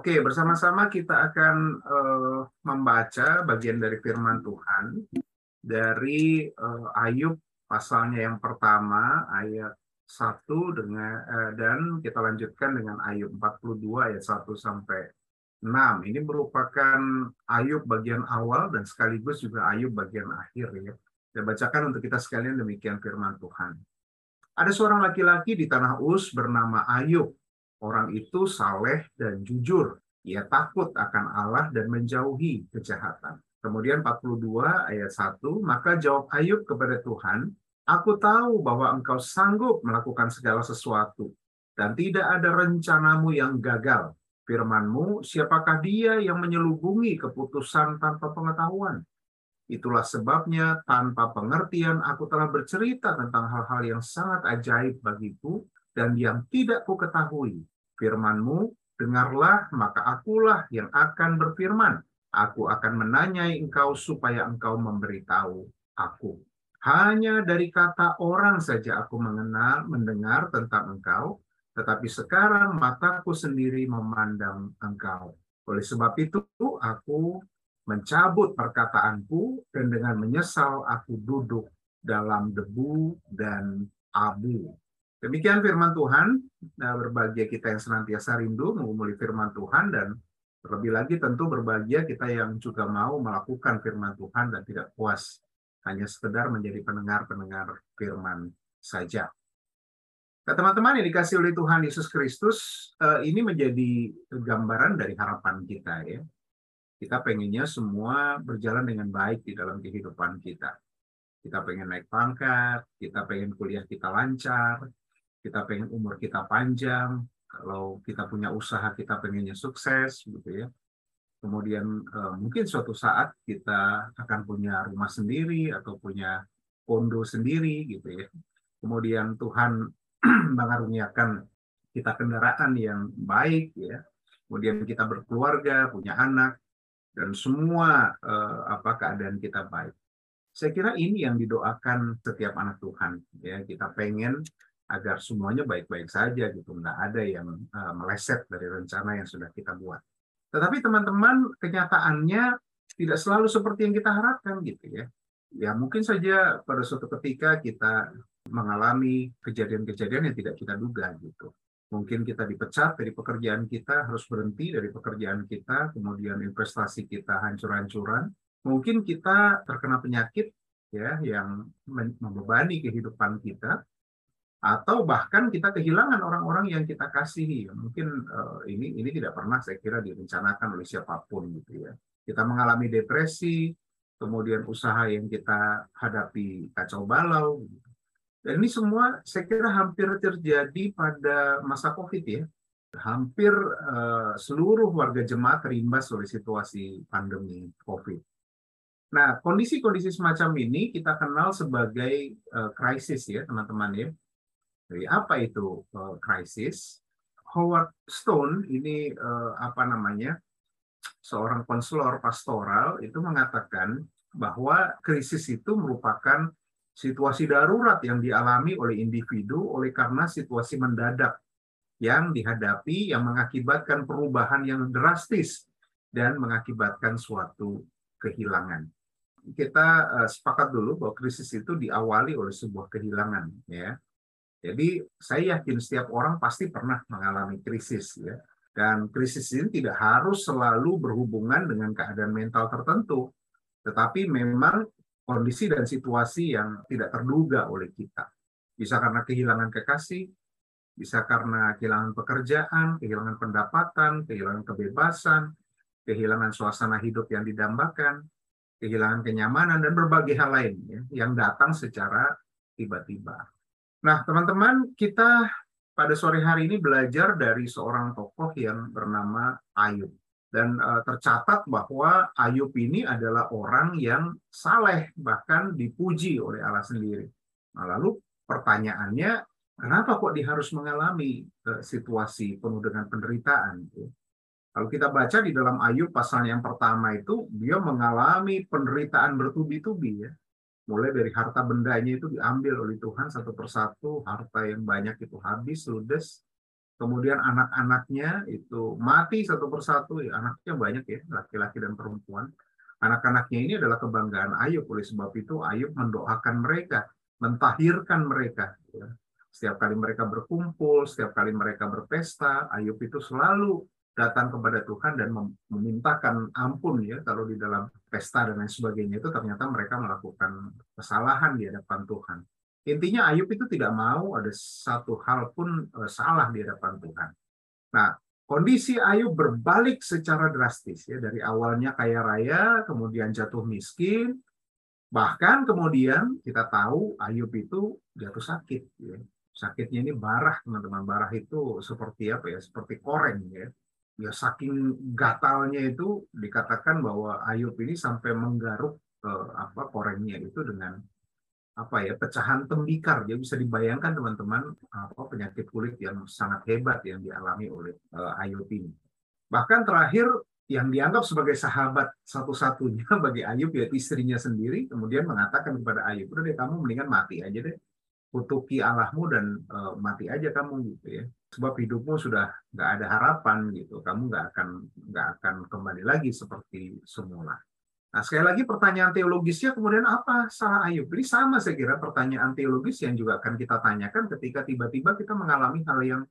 Oke, bersama-sama kita akan uh, membaca bagian dari firman Tuhan dari uh, Ayub pasalnya yang pertama ayat 1 dengan uh, dan kita lanjutkan dengan Ayub 42 ayat 1 sampai 6. Ini merupakan Ayub bagian awal dan sekaligus juga Ayub bagian akhir ya. Saya bacakan untuk kita sekalian demikian firman Tuhan. Ada seorang laki-laki di tanah Uz bernama Ayub Orang itu saleh dan jujur. Ia takut akan Allah dan menjauhi kejahatan. Kemudian 42 ayat 1, maka jawab Ayub kepada Tuhan, Aku tahu bahwa engkau sanggup melakukan segala sesuatu, dan tidak ada rencanamu yang gagal. Firmanmu, siapakah dia yang menyelubungi keputusan tanpa pengetahuan? Itulah sebabnya tanpa pengertian aku telah bercerita tentang hal-hal yang sangat ajaib bagiku dan yang tidak ku ketahui. Firmanmu, dengarlah, maka akulah yang akan berfirman. Aku akan menanyai engkau supaya engkau memberitahu aku. Hanya dari kata orang saja aku mengenal, mendengar tentang engkau, tetapi sekarang mataku sendiri memandang engkau. Oleh sebab itu, aku mencabut perkataanku dan dengan menyesal aku duduk dalam debu dan abu. Demikian firman Tuhan, nah, berbahagia kita yang senantiasa rindu mengumuli firman Tuhan dan terlebih lagi tentu berbahagia kita yang juga mau melakukan firman Tuhan dan tidak puas hanya sekedar menjadi pendengar-pendengar firman saja. Nah, teman-teman yang dikasih oleh Tuhan Yesus Kristus, eh, ini menjadi gambaran dari harapan kita ya. Kita pengennya semua berjalan dengan baik di dalam kehidupan kita. Kita pengen naik pangkat, kita pengen kuliah kita lancar, kita pengen umur kita panjang, kalau kita punya usaha kita pengennya sukses gitu ya. Kemudian eh, mungkin suatu saat kita akan punya rumah sendiri atau punya kondo sendiri gitu ya. Kemudian Tuhan mengaruniakan kita kendaraan yang baik ya. Kemudian kita berkeluarga, punya anak dan semua eh, apa keadaan kita baik. Saya kira ini yang didoakan setiap anak Tuhan ya. Kita pengen agar semuanya baik-baik saja gitu, nggak ada yang uh, meleset dari rencana yang sudah kita buat. Tetapi teman-teman kenyataannya tidak selalu seperti yang kita harapkan gitu ya. Ya mungkin saja pada suatu ketika kita mengalami kejadian-kejadian yang tidak kita duga gitu. Mungkin kita dipecat dari pekerjaan kita, harus berhenti dari pekerjaan kita, kemudian investasi kita hancur-hancuran. Mungkin kita terkena penyakit ya yang membebani kehidupan kita, atau bahkan kita kehilangan orang-orang yang kita kasihi. Mungkin uh, ini ini tidak pernah saya kira direncanakan oleh siapa pun gitu ya. Kita mengalami depresi, kemudian usaha yang kita hadapi kacau balau. Dan ini semua saya kira hampir terjadi pada masa Covid ya. Hampir uh, seluruh warga jemaat terimbas oleh situasi pandemi Covid. Nah, kondisi-kondisi semacam ini kita kenal sebagai uh, krisis ya, teman-teman ya jadi apa itu uh, krisis? Howard Stone ini uh, apa namanya seorang konselor pastoral itu mengatakan bahwa krisis itu merupakan situasi darurat yang dialami oleh individu oleh karena situasi mendadak yang dihadapi yang mengakibatkan perubahan yang drastis dan mengakibatkan suatu kehilangan. Kita uh, sepakat dulu bahwa krisis itu diawali oleh sebuah kehilangan ya jadi saya yakin setiap orang pasti pernah mengalami krisis ya. Dan krisis ini tidak harus selalu berhubungan dengan keadaan mental tertentu, tetapi memang kondisi dan situasi yang tidak terduga oleh kita. Bisa karena kehilangan kekasih, bisa karena kehilangan pekerjaan, kehilangan pendapatan, kehilangan kebebasan, kehilangan suasana hidup yang didambakan, kehilangan kenyamanan, dan berbagai hal lain ya, yang datang secara tiba-tiba. Nah, teman-teman, kita pada sore hari ini belajar dari seorang tokoh yang bernama Ayub. Dan uh, tercatat bahwa Ayub ini adalah orang yang saleh, bahkan dipuji oleh Allah sendiri. Nah, lalu pertanyaannya, kenapa kok dia harus mengalami uh, situasi penuh dengan penderitaan? Gitu? Kalau kita baca di dalam Ayub pasal yang pertama itu, dia mengalami penderitaan bertubi-tubi ya mulai dari harta bendanya itu diambil oleh Tuhan satu persatu, harta yang banyak itu habis, ludes, kemudian anak-anaknya itu mati satu persatu, ya, anaknya banyak ya, laki-laki dan perempuan. Anak-anaknya ini adalah kebanggaan Ayub, oleh sebab itu Ayub mendoakan mereka, mentahirkan mereka. Ya. Setiap kali mereka berkumpul, setiap kali mereka berpesta, Ayub itu selalu datang kepada Tuhan dan memintakan ampun ya kalau di dalam pesta dan lain sebagainya itu ternyata mereka melakukan kesalahan di hadapan Tuhan. Intinya Ayub itu tidak mau ada satu hal pun eh, salah di hadapan Tuhan. Nah, kondisi Ayub berbalik secara drastis ya dari awalnya kaya raya, kemudian jatuh miskin, bahkan kemudian kita tahu Ayub itu jatuh sakit ya. Sakitnya ini barah teman-teman. Barah itu seperti apa ya? Seperti koreng ya ya saking gatalnya itu dikatakan bahwa Ayub ini sampai menggaruk eh, apa korengnya itu dengan apa ya pecahan tembikar. Dia bisa dibayangkan teman-teman apa penyakit kulit yang sangat hebat yang dialami oleh eh, Ayub ini. Bahkan terakhir yang dianggap sebagai sahabat satu-satunya bagi Ayub yaitu istrinya sendiri kemudian mengatakan kepada Ayub udah deh kamu mendingan mati aja deh. Kutuki Allahmu dan uh, mati aja kamu gitu ya sebab hidupmu sudah nggak ada harapan gitu. Kamu nggak akan nggak akan kembali lagi seperti semula. Nah sekali lagi pertanyaan teologisnya kemudian apa? Salah Ayub. Ini sama saya kira pertanyaan teologis yang juga akan kita tanyakan ketika tiba-tiba kita mengalami hal yang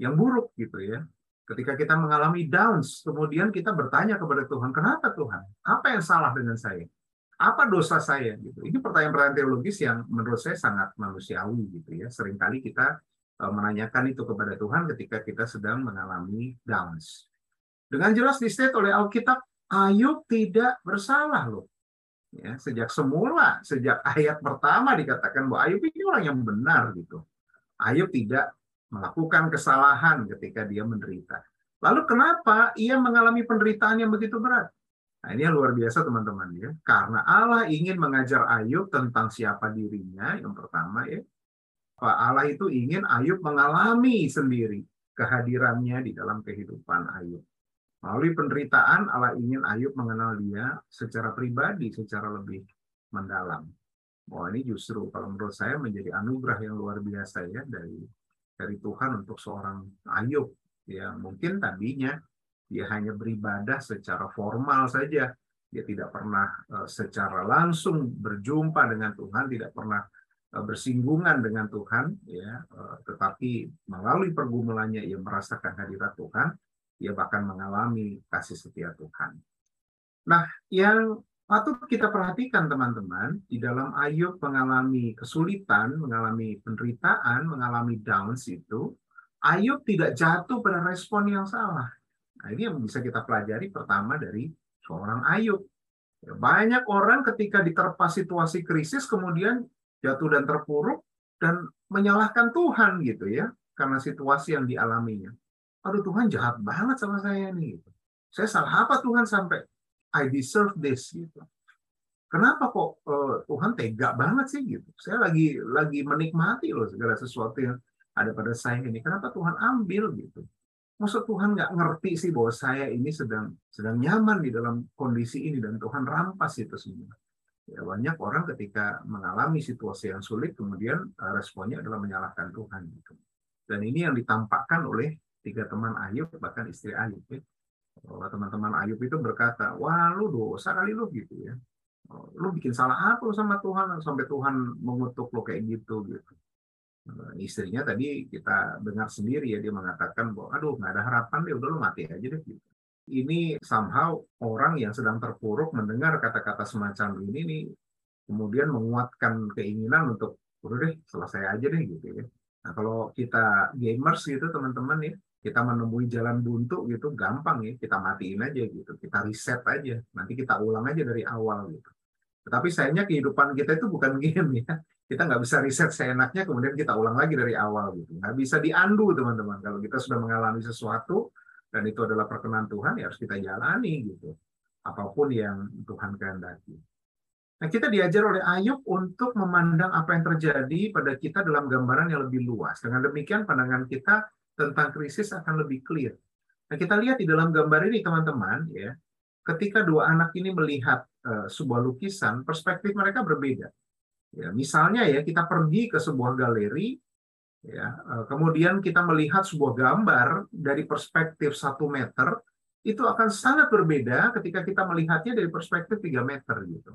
yang buruk gitu ya. Ketika kita mengalami downs kemudian kita bertanya kepada Tuhan kenapa Tuhan? Apa yang salah dengan saya? Apa dosa saya? Gitu. Ini pertanyaan-pertanyaan teologis yang menurut saya sangat manusiawi gitu ya. Seringkali kita menanyakan itu kepada Tuhan ketika kita sedang mengalami downs. Dengan jelas di state oleh Alkitab Ayub tidak bersalah loh. Ya sejak semula sejak ayat pertama dikatakan bahwa Ayub ini orang yang benar gitu. Ayub tidak melakukan kesalahan ketika dia menderita. Lalu kenapa ia mengalami penderitaan yang begitu berat? Nah, ini yang luar biasa teman-teman ya. Karena Allah ingin mengajar Ayub tentang siapa dirinya, yang pertama ya. Allah itu ingin Ayub mengalami sendiri kehadirannya di dalam kehidupan Ayub. Melalui penderitaan, Allah ingin Ayub mengenal dia secara pribadi, secara lebih mendalam. Wah ini justru kalau menurut saya menjadi anugerah yang luar biasa ya dari dari Tuhan untuk seorang Ayub yang mungkin tadinya dia hanya beribadah secara formal saja. Dia tidak pernah uh, secara langsung berjumpa dengan Tuhan, tidak pernah bersinggungan dengan Tuhan, ya. Uh, tetapi melalui pergumulannya ia merasakan hadirat Tuhan, ia bahkan mengalami kasih setia Tuhan. Nah, yang patut kita perhatikan teman-teman, di dalam Ayub mengalami kesulitan, mengalami penderitaan, mengalami downs itu, Ayub tidak jatuh pada respon yang salah. Nah, ini yang bisa kita pelajari pertama dari seorang Ayub. Ya, banyak orang ketika diterpa situasi krisis kemudian jatuh dan terpuruk dan menyalahkan Tuhan gitu ya karena situasi yang dialaminya. Aduh Tuhan jahat banget sama saya nih. Gitu. Saya salah apa Tuhan sampai I deserve this gitu. Kenapa kok uh, Tuhan tega banget sih gitu? Saya lagi lagi menikmati loh segala sesuatu yang ada pada saya ini. Kenapa Tuhan ambil gitu? Maksud Tuhan nggak ngerti sih bahwa saya ini sedang sedang nyaman di dalam kondisi ini dan Tuhan rampas itu semua. Ya, banyak orang ketika mengalami situasi yang sulit kemudian eh, responnya adalah menyalahkan Tuhan gitu. Dan ini yang ditampakkan oleh tiga teman Ayub bahkan istri Ayub ya. teman-teman Ayub itu berkata, wah lu dosa kali lu gitu ya. Lu bikin salah apa sama Tuhan sampai Tuhan mengutuk lo kayak gitu gitu. Eh, istrinya tadi kita dengar sendiri ya dia mengatakan bahwa aduh nggak ada harapan deh udah lu mati aja deh gitu. Ini somehow orang yang sedang terpuruk mendengar kata-kata semacam ini nih kemudian menguatkan keinginan untuk udah deh selesai aja deh gitu ya. Nah kalau kita gamers gitu teman-teman ya kita menemui jalan buntu gitu gampang ya kita matiin aja gitu kita reset aja nanti kita ulang aja dari awal gitu. Tetapi sayangnya kehidupan kita itu bukan game ya kita nggak bisa riset seenaknya kemudian kita ulang lagi dari awal gitu nggak bisa diandu teman-teman kalau kita sudah mengalami sesuatu dan itu adalah perkenan Tuhan ya harus kita jalani gitu. Apa pun yang Tuhan kehendaki. Nah kita diajar oleh Ayub untuk memandang apa yang terjadi pada kita dalam gambaran yang lebih luas. Dengan demikian pandangan kita tentang krisis akan lebih clear. Nah kita lihat di dalam gambar ini teman-teman ya. Ketika dua anak ini melihat uh, sebuah lukisan perspektif mereka berbeda. Ya, misalnya ya kita pergi ke sebuah galeri, Ya, kemudian kita melihat sebuah gambar dari perspektif satu meter, itu akan sangat berbeda ketika kita melihatnya dari perspektif 3 meter gitu.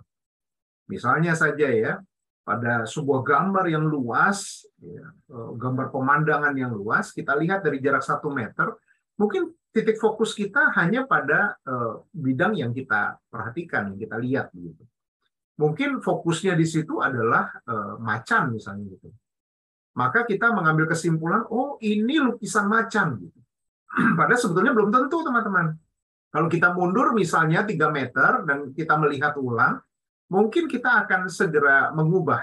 Misalnya saja ya, pada sebuah gambar yang luas, ya, gambar pemandangan yang luas, kita lihat dari jarak satu meter, mungkin titik fokus kita hanya pada bidang yang kita perhatikan, yang kita lihat gitu. Mungkin fokusnya di situ adalah macan misalnya gitu maka kita mengambil kesimpulan, oh ini lukisan macan. Gitu. Padahal sebetulnya belum tentu, teman-teman. Kalau kita mundur misalnya 3 meter dan kita melihat ulang, mungkin kita akan segera mengubah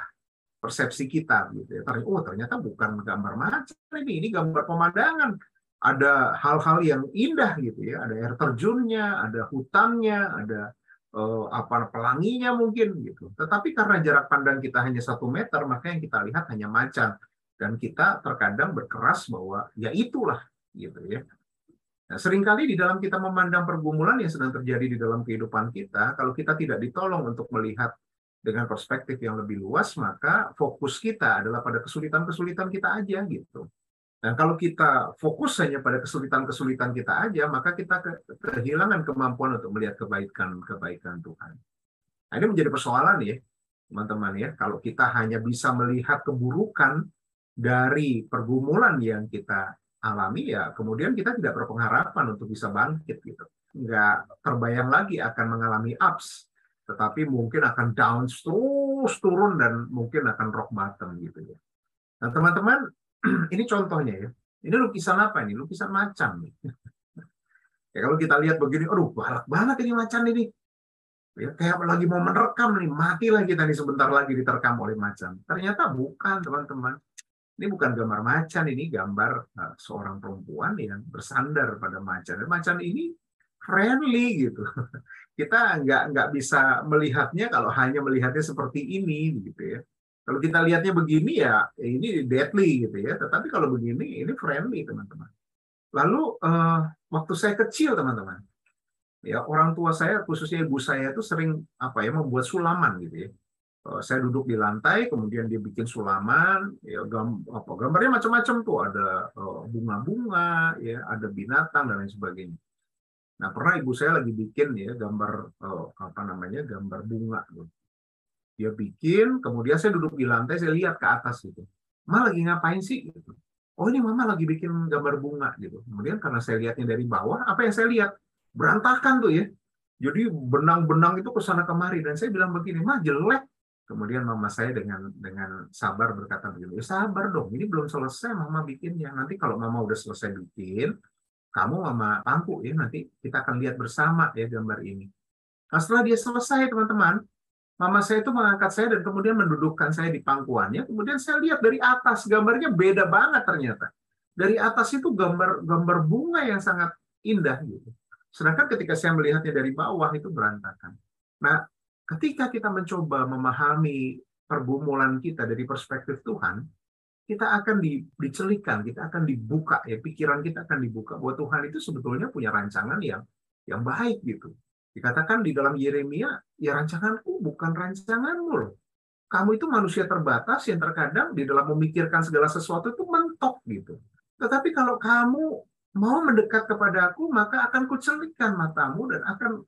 persepsi kita. Gitu ya. Oh ternyata bukan gambar macan ini, ini gambar pemandangan. Ada hal-hal yang indah gitu ya, ada air terjunnya, ada hutannya, ada eh, apa pelanginya mungkin gitu. Tetapi karena jarak pandang kita hanya satu meter, maka yang kita lihat hanya macan dan kita terkadang berkeras bahwa ya itulah gitu ya. Nah, sering kali di dalam kita memandang pergumulan yang sedang terjadi di dalam kehidupan kita, kalau kita tidak ditolong untuk melihat dengan perspektif yang lebih luas, maka fokus kita adalah pada kesulitan-kesulitan kita aja gitu. Dan kalau kita fokus hanya pada kesulitan-kesulitan kita aja, maka kita ke kehilangan kemampuan untuk melihat kebaikan-kebaikan Tuhan. Nah, ini menjadi persoalan ya, teman-teman ya. Kalau kita hanya bisa melihat keburukan dari pergumulan yang kita alami ya kemudian kita tidak berpengharapan untuk bisa bangkit gitu. Nggak terbayang lagi akan mengalami ups tetapi mungkin akan down terus turun dan mungkin akan rock bottom gitu ya. Nah teman-teman ini contohnya ya. Ini lukisan apa ini? Lukisan macan nih. Ya kalau kita lihat begini aduh galak banget ini macan ini. Ya kayak lagi mau menerkam nih matilah kita nih sebentar lagi diterkam oleh macan. Ternyata bukan teman-teman ini bukan gambar macan, ini gambar uh, seorang perempuan yang bersandar pada macan. Dan macan ini friendly gitu. Kita nggak nggak bisa melihatnya kalau hanya melihatnya seperti ini gitu ya. Kalau kita lihatnya begini ya ini deadly gitu ya. Tetapi kalau begini ini friendly teman-teman. Lalu uh, waktu saya kecil teman-teman, ya orang tua saya khususnya ibu saya itu sering apa ya membuat sulaman gitu ya Eh, saya duduk di lantai, kemudian dia bikin sulaman, ya gam, apa, gambarnya macam-macam tuh, ada eh, bunga-bunga, ya ada binatang dan lain sebagainya. Nah pernah ibu saya lagi bikin ya gambar uh, apa namanya gambar bunga, dia bikin, kemudian saya duduk di lantai, saya lihat ke atas gitu, Ma lagi ngapain sih? Gitu. Oh ini mama lagi bikin gambar bunga gitu. Kemudian karena saya lihatnya dari bawah, apa yang saya lihat berantakan tuh ya. Jadi benang-benang itu ke sana kemari dan saya bilang begini, mah jelek Kemudian mama saya dengan dengan sabar berkata begini, ya sabar dong, ini belum selesai mama bikinnya. Nanti kalau mama udah selesai bikin, kamu mama pangku ya, nanti kita akan lihat bersama ya gambar ini. Nah setelah dia selesai teman-teman, mama saya itu mengangkat saya dan kemudian mendudukkan saya di pangkuannya. Kemudian saya lihat dari atas, gambarnya beda banget ternyata. Dari atas itu gambar gambar bunga yang sangat indah gitu. Sedangkan ketika saya melihatnya dari bawah itu berantakan. Nah, ketika kita mencoba memahami pergumulan kita dari perspektif Tuhan, kita akan dicelikan, kita akan dibuka ya pikiran kita akan dibuka bahwa Tuhan itu sebetulnya punya rancangan yang yang baik gitu. Dikatakan di dalam Yeremia, ya rancanganku bukan rancanganmu loh. Kamu itu manusia terbatas yang terkadang di dalam memikirkan segala sesuatu itu mentok gitu. Tetapi kalau kamu mau mendekat kepada aku, maka akan kucelikan matamu dan akan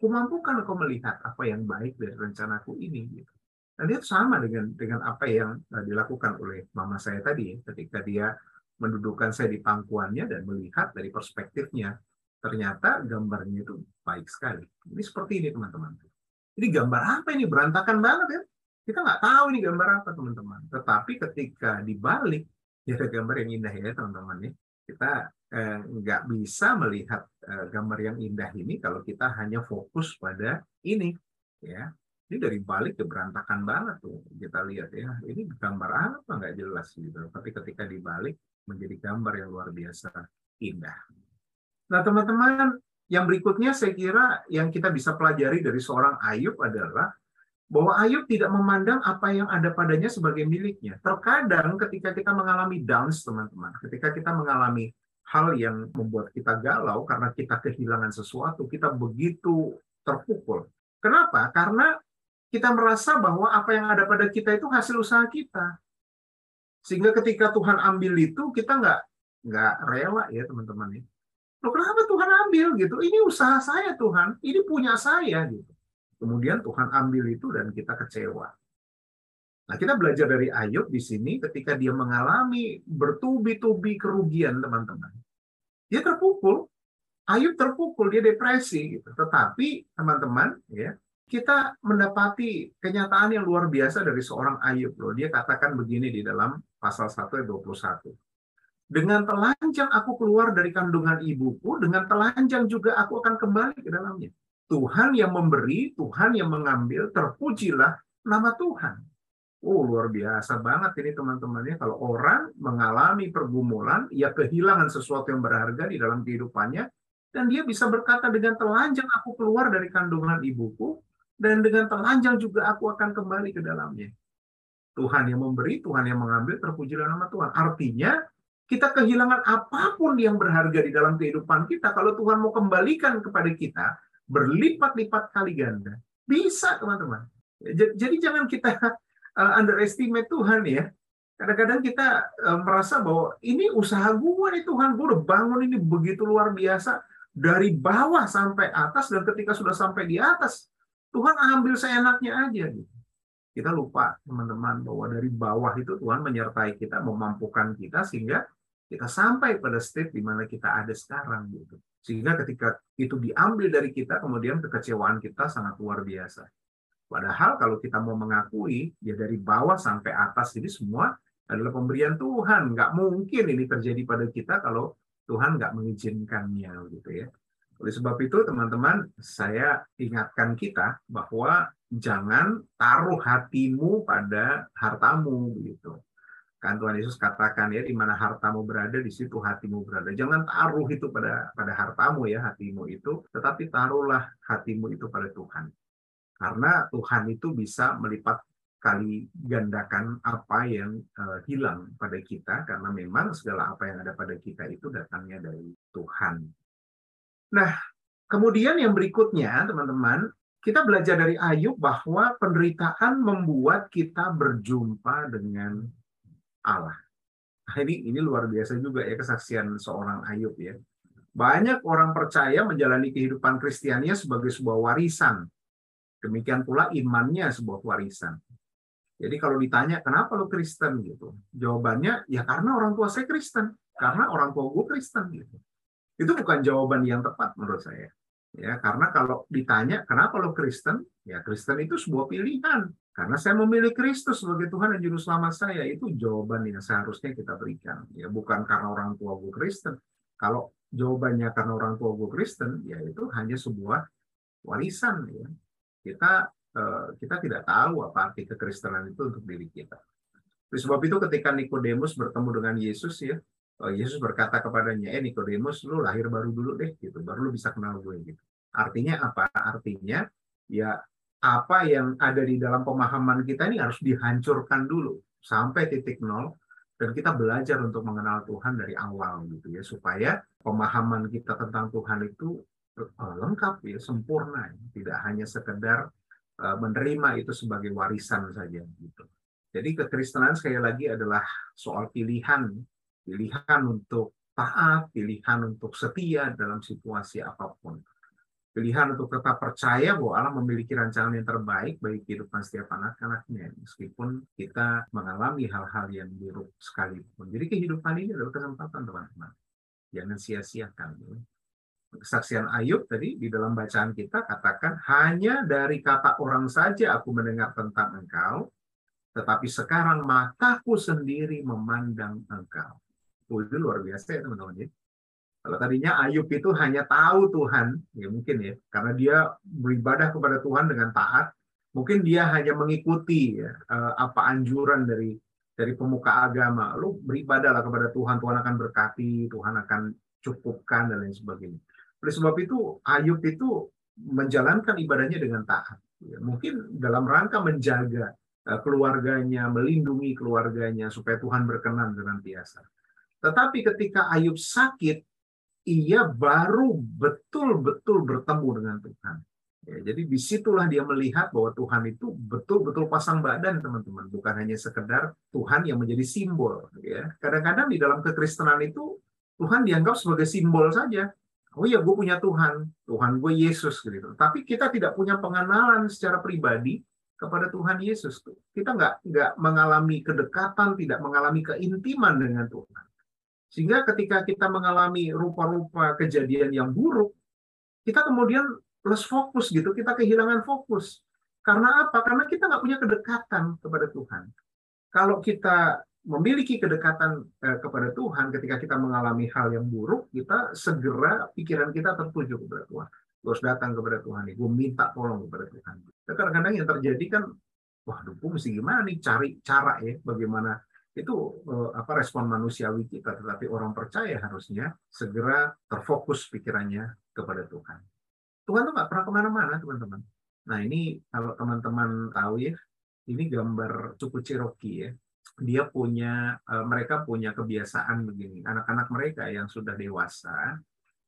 kumampukan kau melihat apa yang baik dari rencanaku ini gitu. Dan itu sama dengan dengan apa yang uh, dilakukan oleh mama saya tadi ketika dia mendudukkan saya di pangkuannya dan melihat dari perspektifnya ternyata gambarnya itu baik sekali. Ini seperti ini teman-teman. Ini gambar apa ini berantakan banget ya. Kita nggak tahu ini gambar apa teman-teman. Tetapi ketika dibalik ya ada gambar yang indah ya teman-teman ya. Kita Eh, nggak bisa melihat eh, gambar yang indah ini kalau kita hanya fokus pada ini ya. Ini dari balik ke berantakan banget tuh kita lihat ya. Ini gambar apa? Nggak jelas gitu. Tapi ketika dibalik menjadi gambar yang luar biasa indah. Nah teman-teman yang berikutnya saya kira yang kita bisa pelajari dari seorang Ayub adalah bahwa Ayub tidak memandang apa yang ada padanya sebagai miliknya. Terkadang ketika kita mengalami downs, teman-teman, ketika kita mengalami hal yang membuat kita galau karena kita kehilangan sesuatu, kita begitu terpukul. Kenapa? Karena kita merasa bahwa apa yang ada pada kita itu hasil usaha kita. Sehingga ketika Tuhan ambil itu, kita nggak nggak rela ya teman-teman. Ya. Loh kenapa Tuhan ambil gitu? Ini usaha saya Tuhan, ini punya saya gitu. Kemudian Tuhan ambil itu dan kita kecewa. Nah, kita belajar dari Ayub di sini ketika dia mengalami bertubi-tubi kerugian, teman-teman. Dia terpukul, Ayub terpukul, dia depresi gitu. Tetapi, teman-teman, ya, kita mendapati kenyataan yang luar biasa dari seorang Ayub loh. Dia katakan begini di dalam pasal 1 ayat 21. Dengan telanjang aku keluar dari kandungan ibuku, dengan telanjang juga aku akan kembali ke dalamnya. Tuhan yang memberi, Tuhan yang mengambil, terpujilah nama Tuhan. Oh, luar biasa banget ini teman-temannya. Kalau orang mengalami pergumulan, ia kehilangan sesuatu yang berharga di dalam kehidupannya, dan dia bisa berkata dengan telanjang aku keluar dari kandungan ibuku, dan dengan telanjang juga aku akan kembali ke dalamnya. Tuhan yang memberi, Tuhan yang mengambil, terpujilah nama Tuhan. Artinya, kita kehilangan apa pun yang berharga di dalam kehidupan kita, kalau Tuhan mau kembalikan kepada kita, berlipat-lipat kali ganda. Bisa, teman-teman. Jadi jangan kita uh, underestimate Tuhan ya. Kadang-kadang kita uh, merasa bahwa ini usaha gue nih Tuhan, gue udah bangun ini begitu luar biasa dari bawah sampai atas dan ketika sudah sampai di atas Tuhan ambil seenaknya aja gitu. Kita lupa teman-teman bahwa dari bawah itu Tuhan menyertai kita, memampukan kita sehingga kita sampai pada state di mana kita ada sekarang gitu. Sehingga ketika itu diambil dari kita, kemudian kekecewaan kita sangat luar biasa. Padahal kalau kita mau mengakui, ya dari bawah sampai atas ini semua adalah pemberian Tuhan. Nggak mungkin ini terjadi pada kita kalau Tuhan nggak mengizinkannya, gitu ya. Oleh sebab itu, teman-teman, saya ingatkan kita bahwa jangan taruh hatimu pada hartamu, begitu. Kan Tuhan Yesus katakan ya, di mana hartamu berada, di situ hatimu berada. Jangan taruh itu pada pada hartamu ya, hatimu itu, tetapi taruhlah hatimu itu pada Tuhan. Karena Tuhan itu bisa melipat kali gandakan apa yang uh, hilang pada kita karena memang segala apa yang ada pada kita itu datangnya dari Tuhan Nah, kemudian yang berikutnya, teman-teman, kita belajar dari Ayub bahwa penderitaan membuat kita berjumpa dengan Allah. Nah, ini ini luar biasa juga ya kesaksian seorang Ayub ya. Banyak orang percaya menjalani kehidupan Kristiannya sebagai sebuah warisan. Demikian pula imannya sebuah warisan. Jadi kalau ditanya kenapa lo Kristen gitu, jawabannya ya karena orang tua saya Kristen, karena orang tua gue Kristen gitu. Itu bukan jawaban yang tepat menurut saya. Ya, karena kalau ditanya kenapa lo Kristen, ya Kristen itu sebuah pilihan. Karena saya memilih Kristus sebagai Tuhan dan Juru Selamat saya, itu jawaban yang seharusnya kita berikan. Ya, bukan karena orang tua gue Kristen. Kalau jawabannya karena orang tua gue Kristen, ya itu hanya sebuah warisan. Ya. Kita eh, kita tidak tahu apa arti kekristenan itu untuk diri kita. Oleh sebab itu ketika Nikodemus bertemu dengan Yesus ya, Oh, Yesus berkata kepadanya, eh Nikodemus, lu lahir baru dulu deh, gitu, baru lu bisa kenal gue gitu. Artinya apa? Artinya ya apa yang ada di dalam pemahaman kita ini harus dihancurkan dulu sampai titik nol dan kita belajar untuk mengenal Tuhan dari awal gitu ya supaya pemahaman kita tentang Tuhan itu uh, lengkap ya sempurna tidak hanya sekedar uh, menerima itu sebagai warisan saja gitu. Jadi kekristenan sekali lagi adalah soal pilihan pilihan untuk taat, pilihan untuk setia dalam situasi apa pun. Pilihan untuk tetap percaya bahwa Allah memiliki rancangan yang terbaik bagi kehidupan setiap anak-anaknya, meskipun kita mengalami hal-hal yang buruk sekalipun. Jadi kehidupan ini adalah kesempatan teman-teman. Jangan sia-siakan. Kesaksian Ayub tadi di dalam bacaan kita katakan, hanya dari kata orang saja aku mendengar tentang engkau, tetapi sekarang mataku sendiri memandang engkau. Oh, itu luar biasa ya teman-teman ya. Kalau tadinya Ayub itu hanya tahu Tuhan, ya mungkin ya, karena dia beribadah kepada Tuhan dengan taat, mungkin dia hanya mengikuti ya, eh, apa anjuran dari dari pemuka agama. Lu beribadahlah kepada Tuhan, Tuhan akan berkati, Tuhan akan cukupkan dan lain sebagainya. Oleh sebab itu Ayub itu menjalankan ibadahnya dengan taat. Ya, mungkin dalam rangka menjaga eh, keluarganya, melindungi keluarganya supaya Tuhan berkenan dengan biasa. Tetapi ketika Ayub sakit, ia baru betul-betul bertemu dengan Tuhan. Ya, jadi di situlah dia melihat bahwa Tuhan itu betul-betul pasang badan teman-teman, bukan hanya sekedar Tuhan yang menjadi simbol. Ya, kadang-kadang di dalam kekristenan itu Tuhan dianggap sebagai simbol saja. Oh iya, gue punya Tuhan, Tuhan gue Yesus gitu. Tapi kita tidak punya pengenalan secara pribadi kepada Tuhan Yesus. Kita nggak nggak mengalami kedekatan, tidak mengalami keintiman dengan Tuhan. Sehingga ketika kita mengalami rupa-rupa kejadian yang buruk, kita kemudian plus fokus gitu, kita kehilangan fokus. Karena apa? Karena kita nggak punya kedekatan kepada Tuhan. Kalau kita memiliki kedekatan eh, kepada Tuhan ketika kita mengalami hal yang buruk, kita segera pikiran kita tertuju kepada Tuhan. Terus datang kepada Tuhan, gue minta tolong kepada Tuhan. Kadang-kadang yang terjadi kan, wah, gue mesti gimana nih cari cara ya, bagaimana itu eh, apa respon manusiawi kita. Tetapi orang percaya harusnya segera terfokus pikirannya kepada Tuhan. Tuhan tuh nggak pernah ke mana-mana, teman-teman. Nah ini kalau teman-teman tahu ya, ini gambar suku Cherokee ya. Dia punya, uh, mereka punya kebiasaan begini. Anak-anak mereka yang sudah dewasa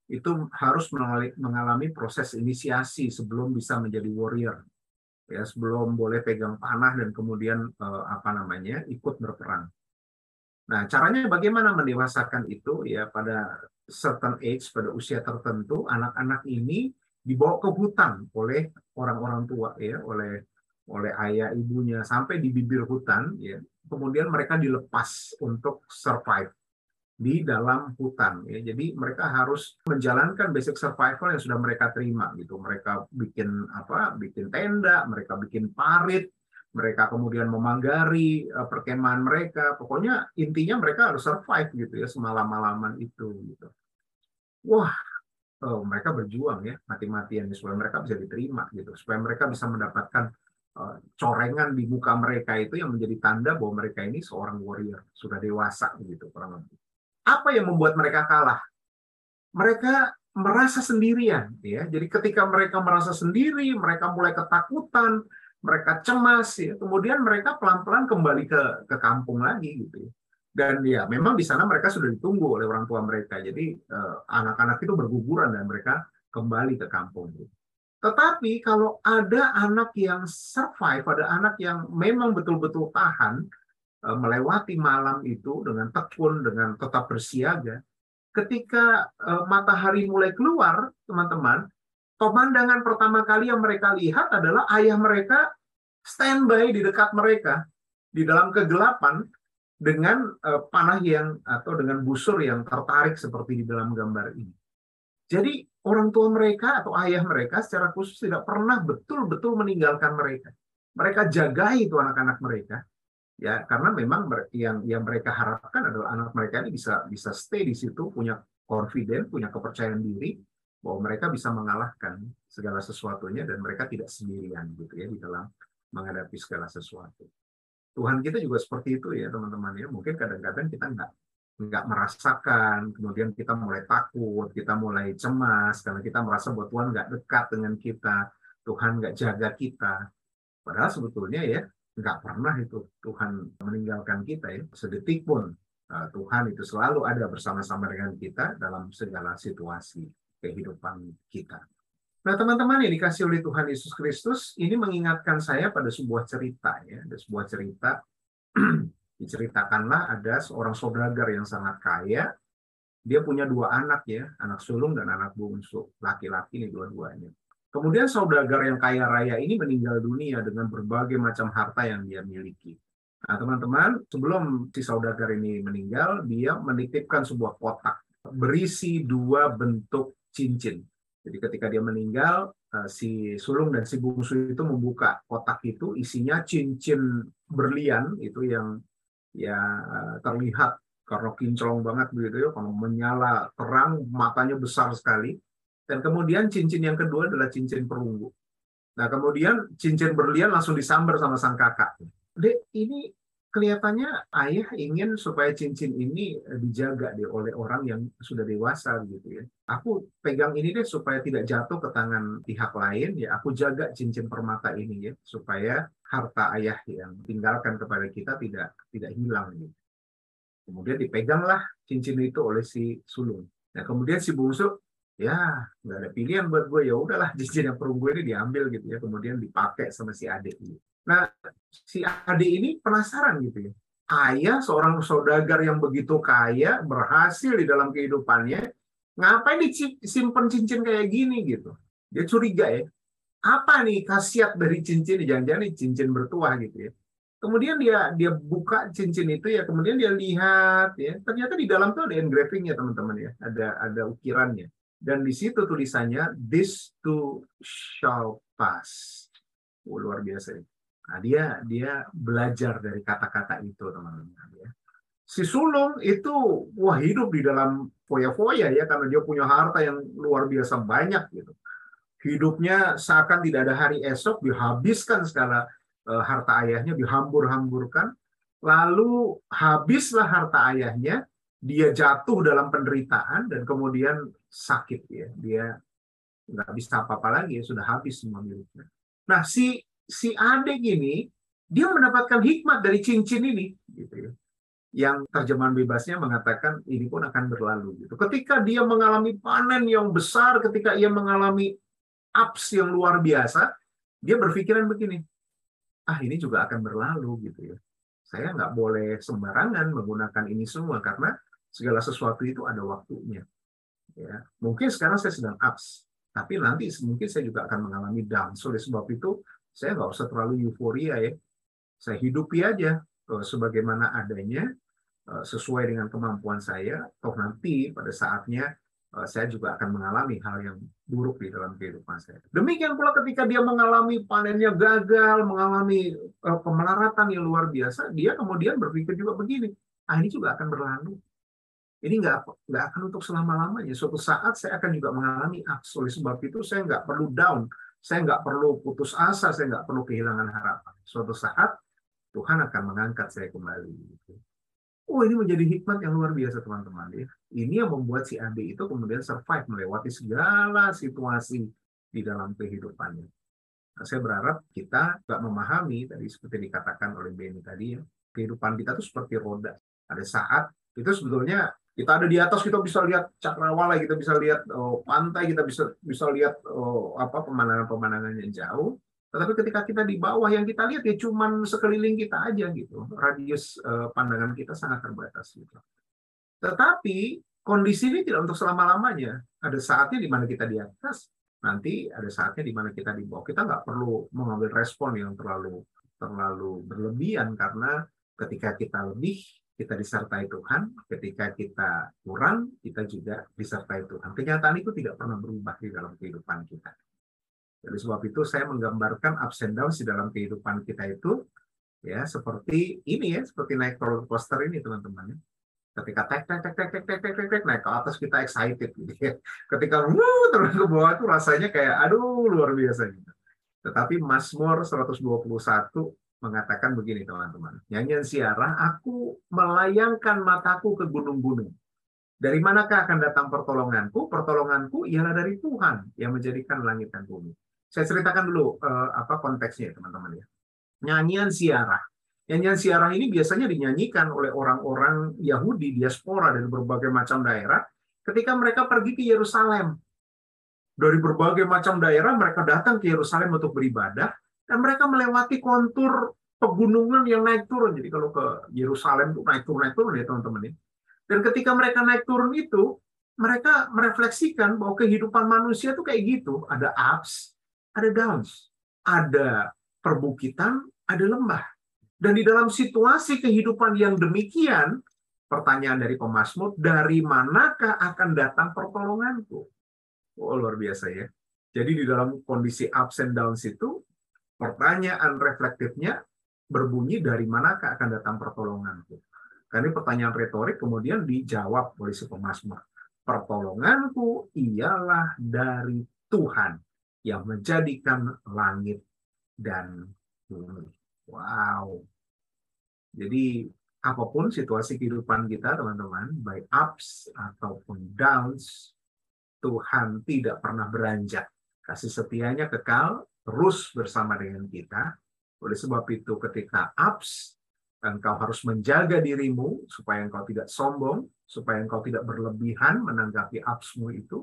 itu harus mengalami proses inisiasi sebelum bisa menjadi warrior. Ya, sebelum boleh pegang panah dan kemudian uh, apa namanya ikut berperang. Nah, caranya bagaimana mendewasakan itu? Ya pada certain age pada usia tertentu anak-anak ini dibawa ke hutan oleh orang-orang tua ya oleh oleh ayah ibunya sampai di bibir hutan ya. Kemudian mereka dilepas untuk survive di dalam hutan ya. Jadi mereka harus menjalankan basic survival yang sudah mereka terima gitu. Mereka bikin apa? Bikin tenda mereka bikin parit mereka kemudian memanggari uh, perkemahan mereka. Pokoknya intinya mereka harus survive gitu ya semalam malaman itu gitu. Wah oh, mereka berjuang ya mati-matian supaya mereka bisa diterima gitu. Supaya mereka bisa mendapatkan uh, corengan di muka mereka itu yang menjadi tanda bahwa mereka ini seorang warrior sudah dewasa gitu kurang lebih. Apa yang membuat mereka kalah? Mereka merasa sendirian ya. Jadi ketika mereka merasa sendiri mereka mulai ketakutan mereka cemas ya. Kemudian mereka pelan-pelan kembali ke ke kampung lagi gitu ya. Dan ya memang di sana mereka sudah ditunggu oleh orang tua mereka. Jadi eh, anak-anak itu berguguran dan mereka kembali ke kampung tetapi kalau ada anak yang survive ada anak yang memang betul-betul tahan uh, melewati malam itu dengan tekun dengan tetap bersiaga ketika uh, matahari mulai keluar teman-teman pemandangan pertama kali yang mereka lihat adalah ayah mereka standby di dekat mereka di dalam kegelapan dengan uh, panah yang atau dengan busur yang tertarik seperti di dalam gambar ini. Jadi orang tua mereka atau ayah mereka secara khusus tidak pernah betul-betul meninggalkan mereka. Mereka jagai itu anak-anak mereka, ya karena memang yang yang mereka harapkan adalah anak mereka ini bisa bisa stay di situ, punya confident, punya kepercayaan diri bahwa mereka bisa mengalahkan segala sesuatunya dan mereka tidak sendirian gitu ya di dalam menghadapi segala sesuatu. Tuhan kita juga seperti itu ya teman-teman ya. Mungkin kadang-kadang kita nggak nggak merasakan, kemudian kita mulai takut, kita mulai cemas karena kita merasa bahwa Tuhan nggak dekat dengan kita, Tuhan nggak jaga kita. Padahal sebetulnya ya nggak pernah itu Tuhan meninggalkan kita ya sedetik pun uh, Tuhan itu selalu ada bersama-sama dengan kita dalam segala situasi kehidupan kita. Nah, teman-teman yang dikasih oleh Tuhan Yesus Kristus, ini mengingatkan saya pada sebuah cerita ya, ada sebuah cerita diceritakanlah ada seorang saudagar yang sangat kaya, dia punya dua anak ya, anak sulung dan anak bungsu, laki-laki nih dua-duanya. Kemudian saudagar yang kaya raya ini meninggal dunia dengan berbagai macam harta yang dia miliki. Nah, teman-teman, sebelum si saudagar ini meninggal, dia menitipkan sebuah kotak berisi dua bentuk cincin jadi ketika dia meninggal, eh, si sulung dan si bungsu itu membuka kotak itu, isinya cincin berlian itu yang ya eh, terlihat karena kinclong banget begitu ya, kalau menyala terang, matanya besar sekali. Dan kemudian cincin yang kedua adalah cincin perunggu. Nah kemudian cincin berlian langsung disambar sama sang kakak. Dek, ini kelihatannya ayah ingin supaya cincin ini eh, dijaga deh oleh orang yang sudah dewasa gitu ya. Aku pegang ini deh supaya tidak jatuh ke tangan pihak lain ya. Aku jaga cincin permata ini ya supaya harta ayah yang tinggalkan kepada kita tidak tidak hilang gitu. Kemudian dipeganglah cincin itu oleh si sulung. Nah kemudian si bungsu ya nggak ada pilihan buat gue ya udahlah cincin yang perunggu ini diambil gitu ya kemudian dipakai sama si adik ini nah si adik ini penasaran gitu ya. Ayah seorang saudagar yang begitu kaya berhasil di dalam kehidupannya ngapain disimpan cincin kayak gini gitu? Dia curiga ya. Apa nih khasiat dari cincin? Jangan-jangan cincin bertuah gitu ya. Kemudian dia dia buka cincin itu ya kemudian dia lihat ya. Ternyata di dalam tuh ada engravingnya teman-teman ya. Ada ada ukirannya. Dan di situ tulisannya this too shall pass. Oh, luar biasa. Nah, dia dia belajar dari kata-kata itu, teman-teman. Ya. Si sulung itu wah hidup di dalam foya-foya ya karena dia punya harta yang luar biasa banyak gitu. Hidupnya seakan tidak ada hari esok, dihabiskan segala uh, harta ayahnya, dihambur-hamburkan. Lalu habislah harta ayahnya, dia jatuh dalam penderitaan dan kemudian sakit ya dia nggak bisa apa-apa lagi ya sudah habis semua miliknya nah si si adik ini dia mendapatkan hikmat dari cincin ini gitu ya yang terjemahan bebasnya mengatakan ini pun akan berlalu gitu ketika dia mengalami panen yang besar ketika ia mengalami ups yang luar biasa dia berpikiran begini ah ini juga akan berlalu gitu ya saya nggak boleh sembarangan menggunakan ini semua karena segala sesuatu itu ada waktunya. Ya, mungkin sekarang saya sedang ups, tapi nanti mungkin saya juga akan mengalami down. Oleh sebab itu, saya nggak usah terlalu euforia ya. Saya hidupi aja uh, sebagaimana adanya, uh, sesuai dengan kemampuan saya. Toh nanti pada saatnya uh, saya juga akan mengalami hal yang buruk di dalam kehidupan saya. Demikian pula ketika dia mengalami panennya gagal, mengalami kemelaratan yang luar biasa, dia kemudian berpikir juga begini, ah ini juga akan berlalu ini nggak nggak akan untuk selama lamanya. Suatu saat saya akan juga mengalami ups. Oleh sebab itu saya nggak perlu down, saya nggak perlu putus asa, saya nggak perlu kehilangan harapan. Suatu saat Tuhan akan mengangkat saya kembali. Oh ini menjadi hikmat yang luar biasa teman-teman ya. Ini yang membuat si Andi itu kemudian survive melewati segala situasi di dalam kehidupannya. Nah, saya berharap kita nggak memahami tadi seperti dikatakan oleh Benny tadi ya, kehidupan kita itu seperti roda. Ada saat itu sebetulnya kita ada di atas kita bisa lihat cakrawala kita bisa lihat oh, pantai kita bisa bisa lihat oh, apa pemandangan-pemandangan yang jauh. Tetapi ketika kita di bawah yang kita lihat ya cuman sekeliling kita aja gitu. Radius uh, pandangan kita sangat terbatas gitu. Tetapi kondisi ini tidak untuk selama lamanya ada saatnya di mana kita di atas nanti ada saatnya di mana kita di bawah. Kita nggak perlu mengambil respon yang terlalu terlalu berlebihan karena ketika kita lebih kita disertai Tuhan, ketika kita kurang, kita juga disertai Tuhan. Kenyataan itu tidak pernah berubah di dalam kehidupan kita. Jadi sebab itu saya menggambarkan ups and di dalam kehidupan kita itu ya seperti ini ya, seperti naik roller coaster ini teman-teman. Ketika tek tek tek tek tek tek tek tek naik ke atas kita excited gitu ya. Ketika wuh turun ke bawah itu rasanya kayak aduh luar biasa gitu. Tetapi Mazmur 121 mengatakan begini teman-teman. Nyanyian siarah, aku melayangkan mataku ke gunung-gunung. Dari manakah akan datang pertolonganku? Pertolonganku ialah dari Tuhan yang menjadikan langit dan bumi. Saya ceritakan dulu uh, apa konteksnya teman-teman ya. Nyanyian siarah. Nyanyian siarah ini biasanya dinyanyikan oleh orang-orang Yahudi diaspora dari berbagai macam daerah ketika mereka pergi ke Yerusalem. Dari berbagai macam daerah mereka datang ke Yerusalem untuk beribadah dan mereka melewati kontur pegunungan yang naik turun. Jadi kalau ke Yerusalem itu naik turun naik turun ya teman-teman Dan ketika mereka naik turun itu, mereka merefleksikan bahwa kehidupan manusia itu kayak gitu, ada ups, ada downs, ada perbukitan, ada lembah. Dan di dalam situasi kehidupan yang demikian, pertanyaan dari pemasmur, dari manakah akan datang pertolonganku? Oh, luar biasa ya. Jadi di dalam kondisi ups and downs itu, pertanyaan reflektifnya berbunyi dari manakah akan datang pertolonganku. Karena ini pertanyaan retorik kemudian dijawab oleh si pemazmur. Pertolonganku ialah dari Tuhan yang menjadikan langit dan bumi. Wow. Jadi apa pun situasi kehidupan kita teman-teman, baik ups ataupun downs, Tuhan tidak pernah beranjak. Kasih setianya kekal, terus bersama dengan kita. Oleh sebab itu ketika ups, engkau harus menjaga dirimu supaya engkau tidak sombong, supaya engkau tidak berlebihan menanggapi upsmu itu.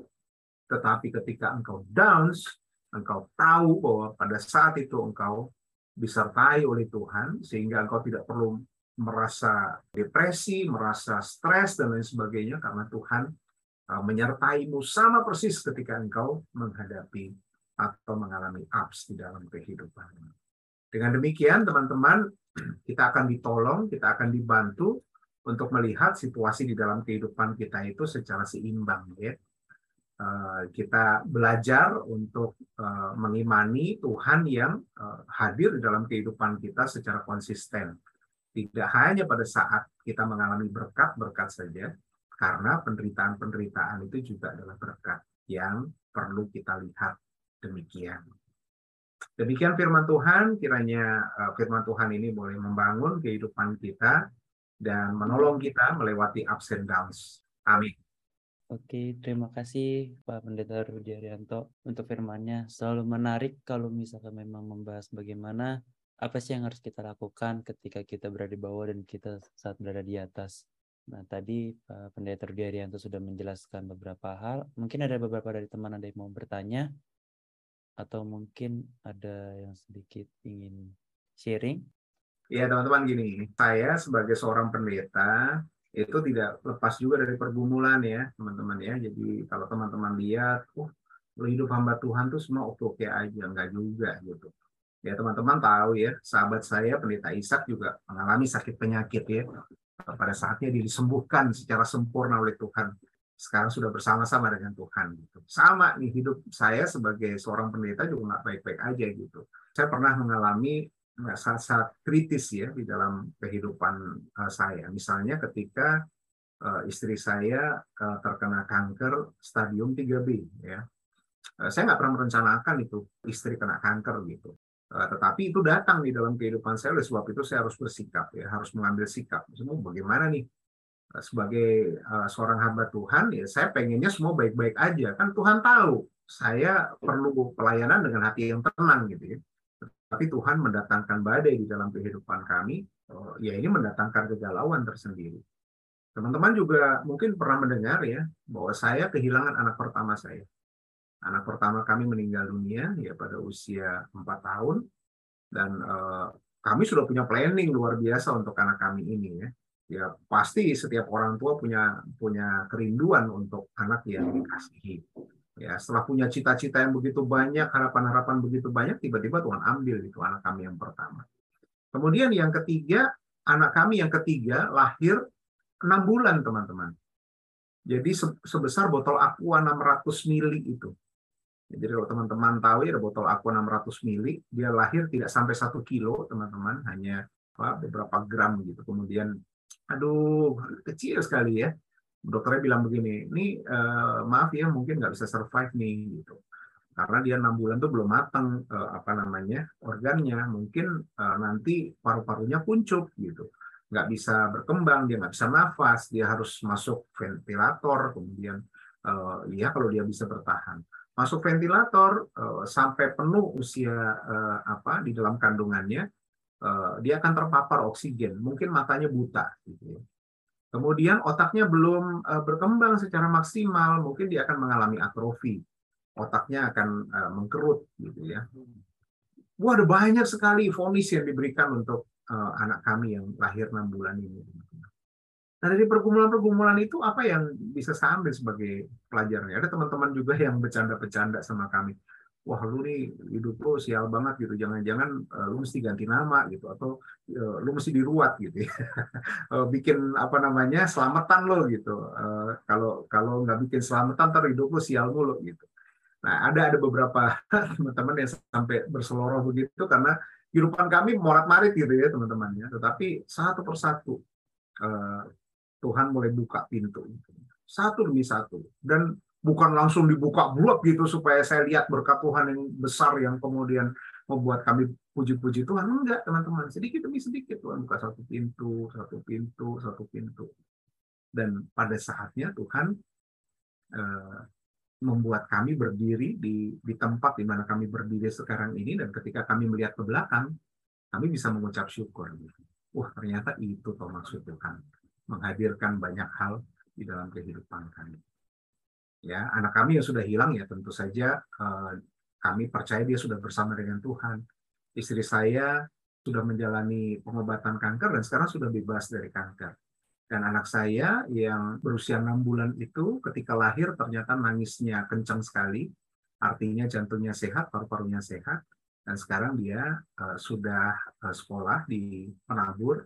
Tetapi ketika engkau downs, engkau tahu bahwa pada saat itu engkau disertai oleh Tuhan, sehingga engkau tidak perlu merasa depresi, merasa stres, dan lain sebagainya, karena Tuhan uh, menyertaimu sama persis ketika engkau menghadapi atau mengalami ups di dalam kehidupan. Dengan demikian, teman-teman, kita akan ditolong, kita akan dibantu untuk melihat situasi di dalam kehidupan kita itu secara seimbang. Ya. Eh, kita belajar untuk eh, mengimani Tuhan yang eh, hadir di dalam kehidupan kita secara konsisten. Tidak hanya pada saat kita mengalami berkat-berkat saja, karena penderitaan-penderitaan itu juga adalah berkat yang perlu kita lihat demikian. Demikian firman Tuhan, kiranya firman Tuhan ini boleh membangun kehidupan kita dan menolong kita melewati ups and downs. Amin. Oke, terima kasih Pak Pendeta Rudi Arianto untuk firmannya. Selalu menarik kalau misalkan memang membahas bagaimana apa sih yang harus kita lakukan ketika kita berada di bawah dan kita saat berada di atas. Nah, tadi Pak Pendeta Rudi Arianto sudah menjelaskan beberapa hal. Mungkin ada beberapa dari teman ada yang mau bertanya atau mungkin ada yang sedikit ingin sharing. Iya, teman-teman gini, saya sebagai seorang pendeta itu tidak lepas juga dari pergumulan ya teman-teman ya. Jadi kalau teman-teman lihat oh hidup hamba Tuhan tuh semua oke-oke aja. Enggak juga gitu. Ya teman-teman tahu ya sahabat saya pendeta Ishak juga mengalami sakit penyakit ya. Pada saatnya disembuhkan secara sempurna oleh Tuhan sekarang sudah bersama-sama dengan Tuhan gitu sama nih hidup saya sebagai seorang pendeta juga nggak baik-baik aja gitu saya pernah mengalami saat-saat kritis ya di dalam kehidupan uh, saya. Misalnya ketika uh, istri saya uh, terkena kanker stadium 3B ya. Saya nggak pernah merencanakan itu istri kena kanker gitu. Tetapi itu datang di dalam kehidupan saya oleh sebab itu saya harus bersikap ya, harus mengambil sikap. Semua bagaimana nih sebagai uh, seorang hamba Tuhan ya saya pengennya semua baik-baik aja kan Tuhan tahu saya perlu pelayanan dengan hati yang tenang gitu ya tapi Tuhan mendatangkan badai di dalam kehidupan kami, oh, ya ini mendatangkan kegalauan tersendiri. Teman-teman juga mungkin pernah mendengar ya bahwa saya kehilangan anak pertama saya. Anak pertama kami meninggal dunia ya pada usia 4 tahun dan eh, kami sudah punya planning luar biasa untuk anak kami ini ya. Ya pasti setiap orang tua punya punya kerinduan untuk anak yang dikasihi. Ya, setelah punya cita-cita yang begitu banyak, harapan-harapan begitu banyak, tiba-tiba Tuhan ambil itu anak kami yang pertama. Kemudian yang ketiga, anak kami yang ketiga lahir enam bulan, teman-teman. Jadi sebesar botol aqua 600 mili itu. Jadi kalau teman-teman tahu ya botol aqua 600 mili, dia lahir tidak sampai satu kilo, teman-teman, hanya apa, beberapa gram gitu. Kemudian, aduh, kecil sekali ya. Dokternya bilang begini, ini uh, maaf ya mungkin nggak bisa survive nih gitu, karena dia enam bulan tuh belum matang uh, apa namanya organnya, mungkin uh, nanti paru-parunya kuncup gitu, nggak bisa berkembang, dia nggak bisa nafas, dia harus masuk ventilator, kemudian uh, ya kalau dia bisa bertahan, masuk ventilator uh, sampai penuh usia uh, apa di dalam kandungannya, dia akan terpapar oksigen, mungkin matanya buta gitu ya Kemudian otaknya belum uh, berkembang secara maksimal, mungkin dia akan mengalami atrofi. Otaknya akan uh, mengkerut gitu ya. Wah, ada banyak sekali vonis yang diberikan untuk anak kami yang lahir 6 bulan ini. Nah, dari pergumulan-pergumulan itu apa yang bisa saya ambil sebagai pelajaran? Ada teman-teman juga yang bercanda-bercanda sama kami wah lu nih hidup lu sial banget gitu. Jangan-jangan uh, lu mesti ganti nama gitu atau uh, lu mesti diruat gitu ya. uh, bikin apa namanya selamatan lo gitu. Uh, kalau kalau nggak bikin selamatan ntar hidup lu sial mulu gitu. Nah ada ada beberapa teman-teman yang sampai berseloroh begitu karena kehidupan kami morat marit gitu ya teman-temannya tetapi satu persatu uh, Tuhan mulai buka pintu. Satu demi satu. Dan bukan langsung dibuka bulat gitu supaya saya lihat berkat Tuhan yang besar yang kemudian membuat kami puji-puji Tuhan. Enggak teman-teman. Sedikit demi sedikit Tuhan buka satu pintu satu pintu satu pintu. Dan pada saatnya Tuhan eh, membuat kami berdiri di di tempat di mana kami berdiri sekarang ini. Dan ketika kami melihat ke belakang kami bisa mengucap syukur. Wah ternyata itu toh maksud Tuhan menghadirkan banyak hal di dalam kehidupan kami Ya, anak kami yang sudah hilang ya tentu saja uh, kami percaya dia sudah bersama dengan Tuhan. Istri saya sudah menjalani pengobatan kanker dan sekarang sudah bebas dari kanker. Dan anak saya yang berusia enam bulan itu ketika lahir ternyata nangisnya kencang sekali, artinya jantungnya sehat, paru-parunya sehat, dan sekarang dia uh, sudah uh, sekolah di penabur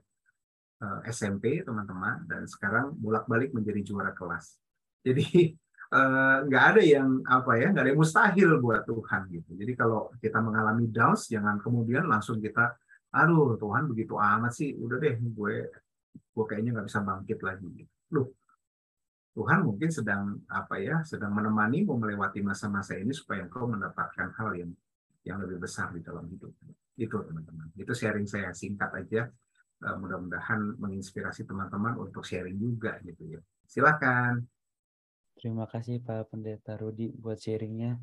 uh, eh, SMP teman-teman dan sekarang bolak-balik menjadi juara kelas. Jadi nggak uh, ada yang apa ya nggak ada yang mustahil buat Tuhan gitu. Jadi kalau kita mengalami downs jangan kemudian langsung kita aduh Tuhan begitu amat sih udah deh gue gue kayaknya nggak bisa bangkit lagi. Loh Tuhan mungkin sedang apa ya sedang menemani mau melewati masa-masa ini supaya engkau mendapatkan hal yang yang lebih besar di dalam hidup. Itu teman-teman. Itu sharing saya singkat aja. Eh, mudah-mudahan menginspirasi teman-teman untuk sharing juga gitu ya. Silakan terima kasih Pak Pendeta Rudi buat sharingnya.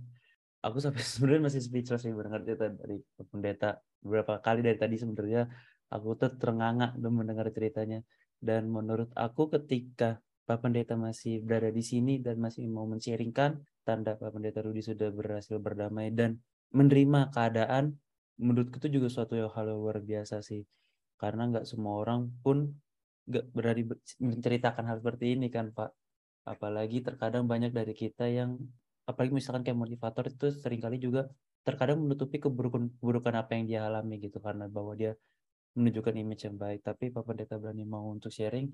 Aku sampai sebenarnya masih speechless nih mendengar cerita dari pendeta. Beberapa kali dari tadi sebenarnya aku tuh dan mendengar ceritanya. Dan menurut aku ketika Pak Pendeta masih berada di sini dan masih mau men-sharingkan tanda Pak Pendeta Rudi sudah berhasil berdamai dan menerima keadaan menurutku itu juga suatu hal yang luar biasa sih. Karena nggak semua orang pun nggak berani menceritakan hal seperti ini kan Pak apalagi terkadang banyak dari kita yang apalagi misalkan kayak motivator itu sering kali juga terkadang menutupi keburukan keburukan apa yang dia alami gitu. Karena bahwa dia menunjukkan image yang baik. Tapi Pak Pendeta berani mau untuk sharing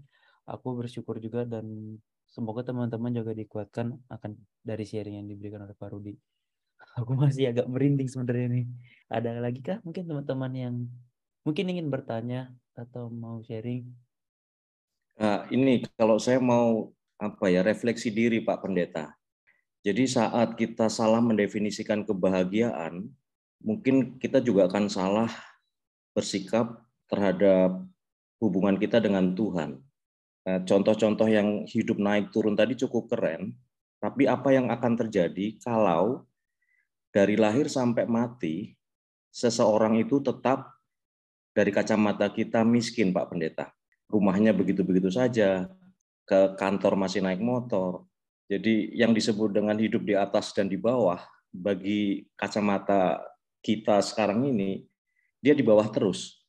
aku bersyukur juga dan semoga teman-teman juga dikuatkan akan dari sharing yang diberikan oleh Pak Rudi. Aku masih agak merinding sebenarnya nih. Ada lagi kah mungkin teman-teman yang mungkin ingin bertanya atau mau sharing? Nah, ini kalau saya mau apa ya refleksi diri Pak Pendeta jadi saat kita salah mendefinisikan kebahagiaan, mungkin kita juga akan salah bersikap terhadap hubungan kita dengan Tuhan. Eh, contoh-contoh yang hidup naik turun tadi cukup keren, tapi apa yang akan terjadi kalau dari lahir sampai mati, seseorang itu tetap dari kacamata kita miskin, Pak Pendeta. Rumahnya begitu-begitu saja, ke kantor masih naik motor, jadi yang disebut dengan hidup di atas dan di bawah bagi kacamata kita sekarang ini dia di bawah terus.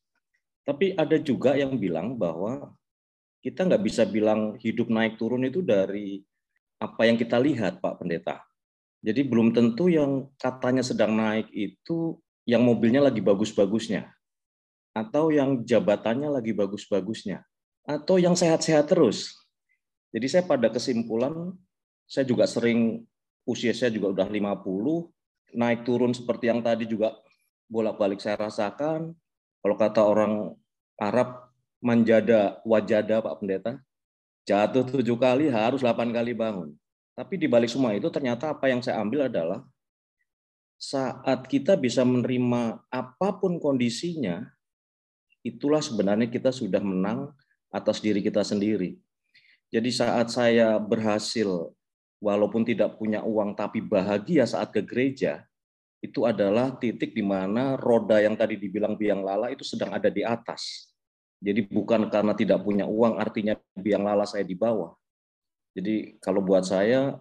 Tapi ada juga yang bilang bahwa kita nggak bisa bilang hidup naik turun itu dari apa yang kita lihat, Pak Pendeta. Jadi belum tentu yang katanya sedang naik itu yang mobilnya lagi bagus-bagusnya, atau yang jabatannya lagi bagus-bagusnya, atau yang sehat-sehat terus. Jadi saya pada kesimpulan saya juga sering usia saya juga udah 50, naik turun seperti yang tadi juga bolak-balik saya rasakan. Kalau kata orang Arab, menjada wajada Pak Pendeta, jatuh tujuh kali harus delapan kali bangun. Tapi di balik semua itu ternyata apa yang saya ambil adalah saat kita bisa menerima apa pun kondisinya, itulah sebenarnya kita sudah menang atas diri kita sendiri. Jadi saat saya berhasil walaupun tidak punya uang tapi bahagia saat ke gereja, itu adalah titik di mana roda yang tadi dibilang biang lala itu sedang ada di atas. Jadi bukan karena tidak punya uang artinya biang lala saya di bawah. Jadi kalau buat saya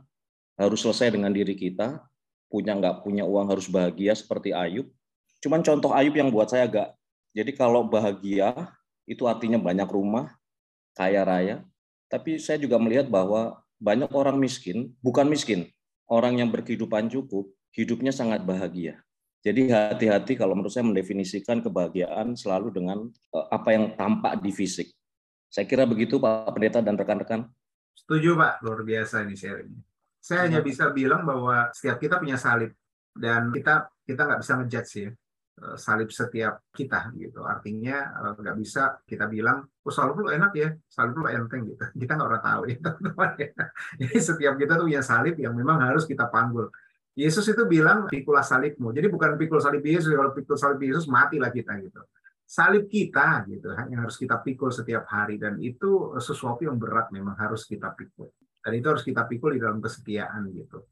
harus selesai dengan diri kita, punya nggak punya uang harus bahagia seperti Ayub. Cuman contoh Ayub yang buat saya agak, jadi kalau bahagia itu artinya banyak rumah, kaya raya. Tapi saya juga melihat bahwa banyak orang miskin, bukan miskin, orang yang berkehidupan cukup, hidupnya sangat bahagia. Jadi hati-hati kalau menurut saya mendefinisikan kebahagiaan selalu dengan eh, apa yang tampak di fisik. Saya kira begitu Pak Pendeta dan rekan-rekan. Setuju Pak, luar biasa ini sharing. Saya hanya bisa bilang bahwa setiap kita punya salib dan kita kita nggak bisa ngejudge ya salib setiap kita gitu. Artinya eh, nggak bisa kita bilang, oh salib lu enak ya, salib lu enteng gitu. Kita nggak pernah tahu ya ya. Setiap kita tuh punya salib yang memang harus kita panggul. Yesus itu bilang pikulah salibmu. Jadi bukan pikul salib Yesus, kalau pikul salib Yesus matilah kita gitu. Salib kita gitu yang harus kita pikul setiap hari dan itu sesuatu yang berat memang harus kita pikul. Dan itu harus kita pikul di dalam kesetiaan gitu.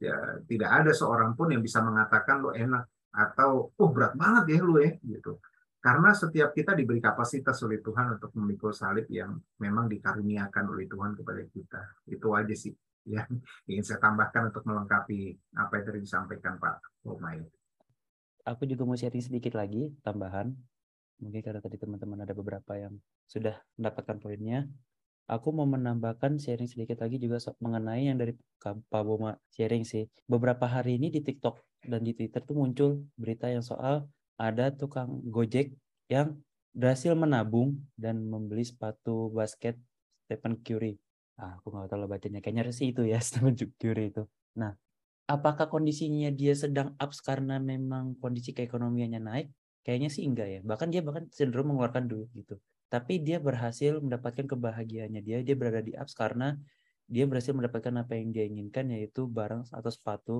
Ya, tidak ada seorang pun yang bisa mengatakan lo enak atau oh berat banget ya lu ya gitu karena setiap kita diberi kapasitas oleh Tuhan untuk memikul salib yang memang dikaruniakan oleh Tuhan kepada kita itu aja sih yang ingin saya tambahkan untuk melengkapi apa yang tadi disampaikan Pak Omay. Aku juga mau sharing sedikit lagi tambahan. Mungkin karena tadi teman-teman ada beberapa yang sudah mendapatkan poinnya. Aku mau menambahkan sharing sedikit lagi juga mengenai yang dari Pak Boma sharing sih. Beberapa hari ini di TikTok dan di Twitter tuh muncul berita yang soal ada tukang Gojek yang berhasil menabung dan membeli sepatu basket Stephen Curry. Ah, aku nggak tahu bacanya. Kayaknya sih itu ya Stephen Curry itu. Nah, apakah kondisinya dia sedang ups karena memang kondisi keekonomiannya naik? Kayaknya sih enggak ya. Bahkan dia bahkan cenderung mengeluarkan duit gitu. Tapi dia berhasil mendapatkan kebahagiaannya dia. Dia berada di ups karena dia berhasil mendapatkan apa yang dia inginkan yaitu barang atau sepatu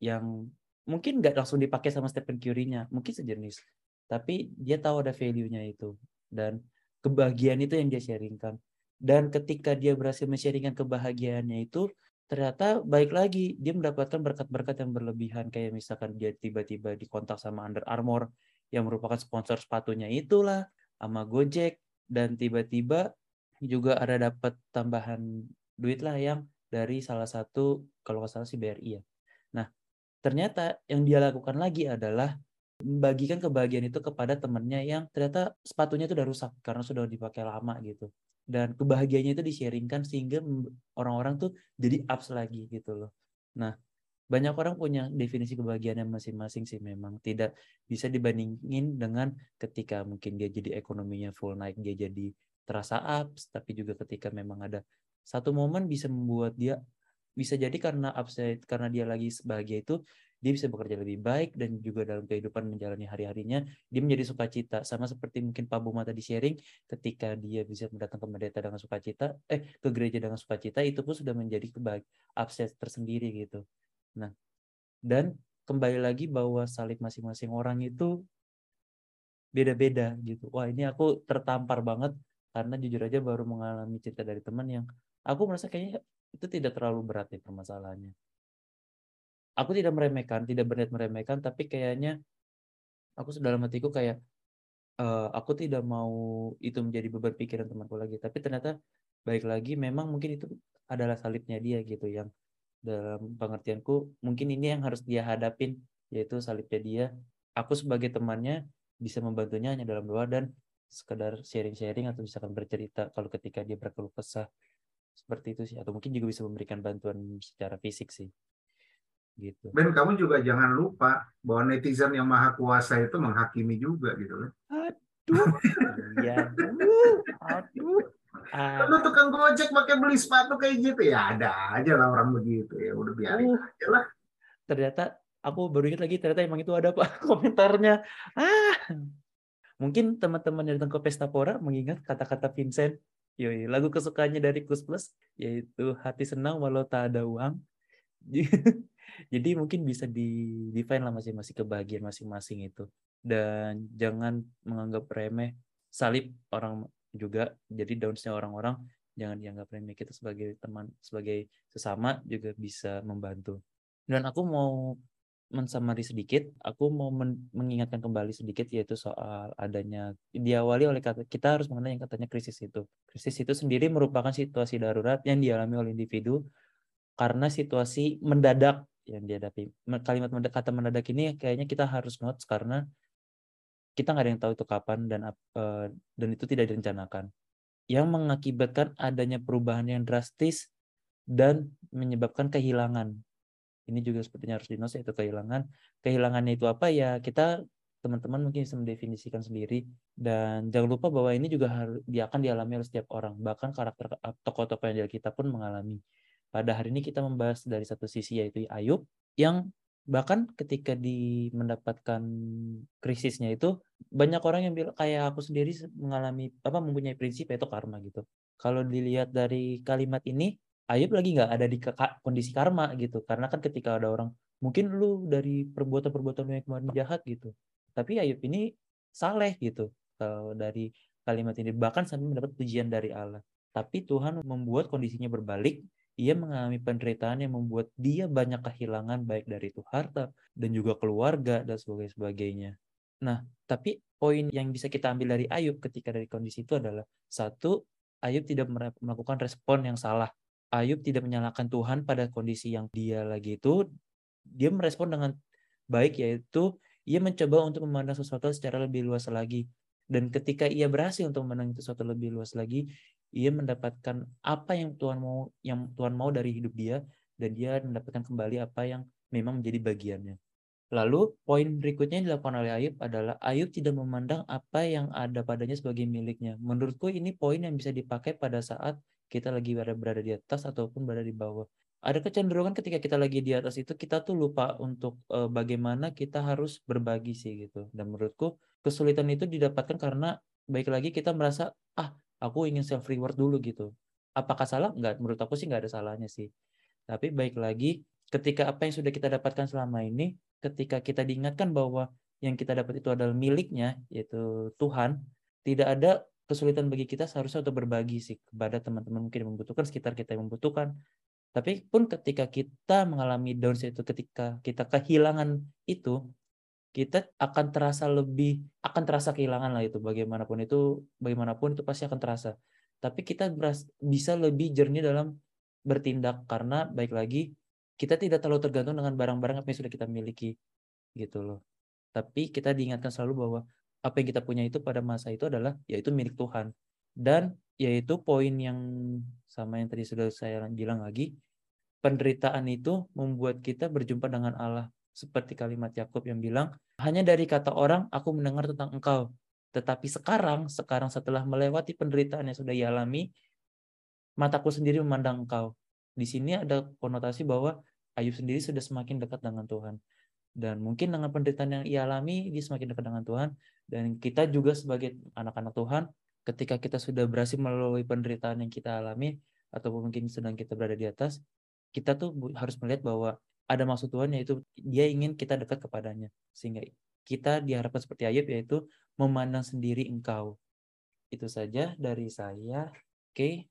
yang mungkin nggak langsung dipakai sama Stephen Curry-nya, mungkin sejenis. Tapi dia tahu ada value-nya itu dan kebahagiaan itu yang dia sharingkan. Dan ketika dia berhasil men-sharingkan kebahagiaannya itu, ternyata baik lagi dia mendapatkan berkat-berkat yang berlebihan kayak misalkan dia tiba-tiba dikontak sama Under Armour yang merupakan sponsor sepatunya itulah sama Gojek dan tiba-tiba juga ada dapat tambahan duit lah yang dari salah satu kalau nggak salah si BRI ya. Ternyata yang dia lakukan lagi adalah membagikan kebahagiaan itu kepada temannya yang ternyata sepatunya itu udah rusak karena sudah dipakai lama gitu dan kebahagiaannya itu di-sharingkan sehingga orang-orang tuh jadi ups lagi gitu loh. Nah, banyak orang punya definisi kebahagiaan yang masing-masing sih memang tidak bisa dibandingin dengan ketika mungkin dia jadi ekonominya full naik dia jadi terasa ups tapi juga ketika memang ada satu momen bisa membuat dia bisa jadi karena upside karena dia lagi bahagia itu dia bisa bekerja lebih baik dan juga dalam kehidupan menjalani hari-harinya dia menjadi sukacita. Sama seperti mungkin Pak Buma tadi sharing ketika dia bisa mendatang ke pendeta dengan sukacita eh ke gereja dengan sukacita itu pun sudah menjadi kebaik upside tersendiri gitu. Nah dan kembali lagi bahwa salib masing-masing orang itu beda-beda gitu. Wah ini aku tertampar banget karena jujur aja baru mengalami cerita dari teman yang aku merasa kayaknya itu tidak terlalu berat ya permasalahannya. Aku tidak meremehkan, tidak berniat meremehkan, tapi kayaknya aku dalam hatiku kayak uh, aku tidak mau itu menjadi beban pikiran temanku lagi. Tapi ternyata baik lagi, memang mungkin itu adalah salibnya dia gitu yang dalam pengertianku mungkin ini yang harus dia hadapin yaitu salibnya dia. Aku sebagai temannya bisa membantunya hanya dalam doa dan sekedar sharing-sharing atau misalkan bercerita kalau ketika dia berkeluh kesah seperti itu sih. Atau mungkin juga bisa memberikan bantuan secara fisik sih. Gitu. Ben kamu juga jangan lupa bahwa netizen yang maha kuasa itu menghakimi juga gitu kan. Aduh. Ya aduh. Aduh. Lu tukang gojek pakai beli sepatu kayak gitu. Ya ada aja lah orang begitu. Ya udah biarin uh, aja lah. Ternyata aku baru ingat lagi ternyata emang itu ada pak komentarnya. Ah. Mungkin teman-teman yang datang ke Pesta Pora mengingat kata-kata Vincent Yoi, lagu kesukaannya dari Kus Plus yaitu Hati Senang Walau Tak Ada Uang. Jadi mungkin bisa di define lah masing-masing kebahagiaan masing-masing itu. Dan jangan menganggap remeh salib orang juga. Jadi downsnya orang-orang jangan dianggap remeh kita sebagai teman, sebagai sesama juga bisa membantu. Dan aku mau mensamari sedikit, aku mau men mengingatkan kembali sedikit yaitu soal adanya diawali oleh kata kita harus mengenai yang katanya krisis itu. Krisis itu sendiri merupakan situasi darurat yang dialami oleh individu karena situasi mendadak yang dihadapi. Kalimat kata mendadak ini kayaknya kita harus notes karena kita nggak ada yang tahu itu kapan dan uh, dan itu tidak direncanakan. Yang mengakibatkan adanya perubahan yang drastis dan menyebabkan kehilangan ini juga sepertinya harus dinos yaitu kehilangan. Kehilangannya itu apa? Ya kita teman-teman mungkin bisa mendefinisikan sendiri. Dan jangan lupa bahwa ini juga harus dia akan dialami oleh setiap orang. Bahkan karakter tokoh-tokoh yang kita pun mengalami. Pada hari ini kita membahas dari satu sisi yaitu Ayub yang bahkan ketika di mendapatkan krisisnya itu banyak orang yang bilang kayak aku sendiri mengalami apa mempunyai prinsip yaitu karma gitu. Kalau dilihat dari kalimat ini Ayub lagi nggak ada di kondisi karma gitu. Karena kan ketika ada orang mungkin lu dari perbuatan-perbuatan yang kemarin jahat gitu. Tapi Ayub ini saleh gitu kalau dari kalimat ini. Bahkan sampai mendapat pujian dari Allah. Tapi Tuhan membuat kondisinya berbalik. Ia mengalami penderitaan yang membuat dia banyak kehilangan baik dari itu harta dan juga keluarga dan sebagainya. Nah, tapi poin yang bisa kita ambil dari Ayub ketika dari kondisi itu adalah satu, Ayub tidak melakukan respon yang salah Ayub tidak menyalahkan Tuhan pada kondisi yang dia lagi itu, dia merespon dengan baik yaitu ia mencoba untuk memandang sesuatu secara lebih luas lagi. Dan ketika ia berhasil untuk memandang sesuatu lebih luas lagi, ia mendapatkan apa yang Tuhan mau yang Tuhan mau dari hidup dia dan dia mendapatkan kembali apa yang memang menjadi bagiannya. Lalu poin berikutnya yang dilakukan oleh Ayub adalah Ayub tidak memandang apa yang ada padanya sebagai miliknya. Menurutku ini poin yang bisa dipakai pada saat kita lagi berada, berada di atas ataupun berada di bawah. Ada kecenderungan ketika kita lagi di atas itu kita tuh lupa untuk uh, bagaimana kita harus berbagi sih gitu. Dan menurutku kesulitan itu didapatkan karena baik lagi kita merasa ah aku ingin self reward dulu gitu. Apakah salah? Enggak, menurut aku sih enggak ada salahnya sih. Tapi baik lagi ketika apa yang sudah kita dapatkan selama ini ketika kita diingatkan bahwa yang kita dapat itu adalah miliknya, yaitu Tuhan, tidak ada kesulitan bagi kita seharusnya untuk berbagi sih kepada teman-teman mungkin yang membutuhkan, sekitar kita yang membutuhkan. Tapi pun ketika kita mengalami down itu, ketika kita kehilangan itu, kita akan terasa lebih, akan terasa kehilangan lah itu. Bagaimanapun itu, bagaimanapun itu pasti akan terasa. Tapi kita bisa lebih jernih dalam bertindak karena baik lagi kita tidak terlalu tergantung dengan barang-barang apa yang sudah kita miliki gitu loh. Tapi kita diingatkan selalu bahwa apa yang kita punya itu pada masa itu adalah yaitu milik Tuhan. Dan yaitu poin yang sama yang tadi sudah saya bilang lagi, penderitaan itu membuat kita berjumpa dengan Allah. Seperti kalimat Yakub yang bilang, hanya dari kata orang aku mendengar tentang engkau. Tetapi sekarang, sekarang setelah melewati penderitaan yang sudah ia alami, mataku sendiri memandang engkau di sini ada konotasi bahwa Ayub sendiri sudah semakin dekat dengan Tuhan. Dan mungkin dengan penderitaan yang ia alami, dia semakin dekat dengan Tuhan. Dan kita juga sebagai anak-anak Tuhan, ketika kita sudah berhasil melalui penderitaan yang kita alami, ataupun mungkin sedang kita berada di atas, kita tuh harus melihat bahwa ada maksud Tuhan yaitu dia ingin kita dekat kepadanya. Sehingga kita diharapkan seperti Ayub yaitu memandang sendiri engkau. Itu saja dari saya. Oke,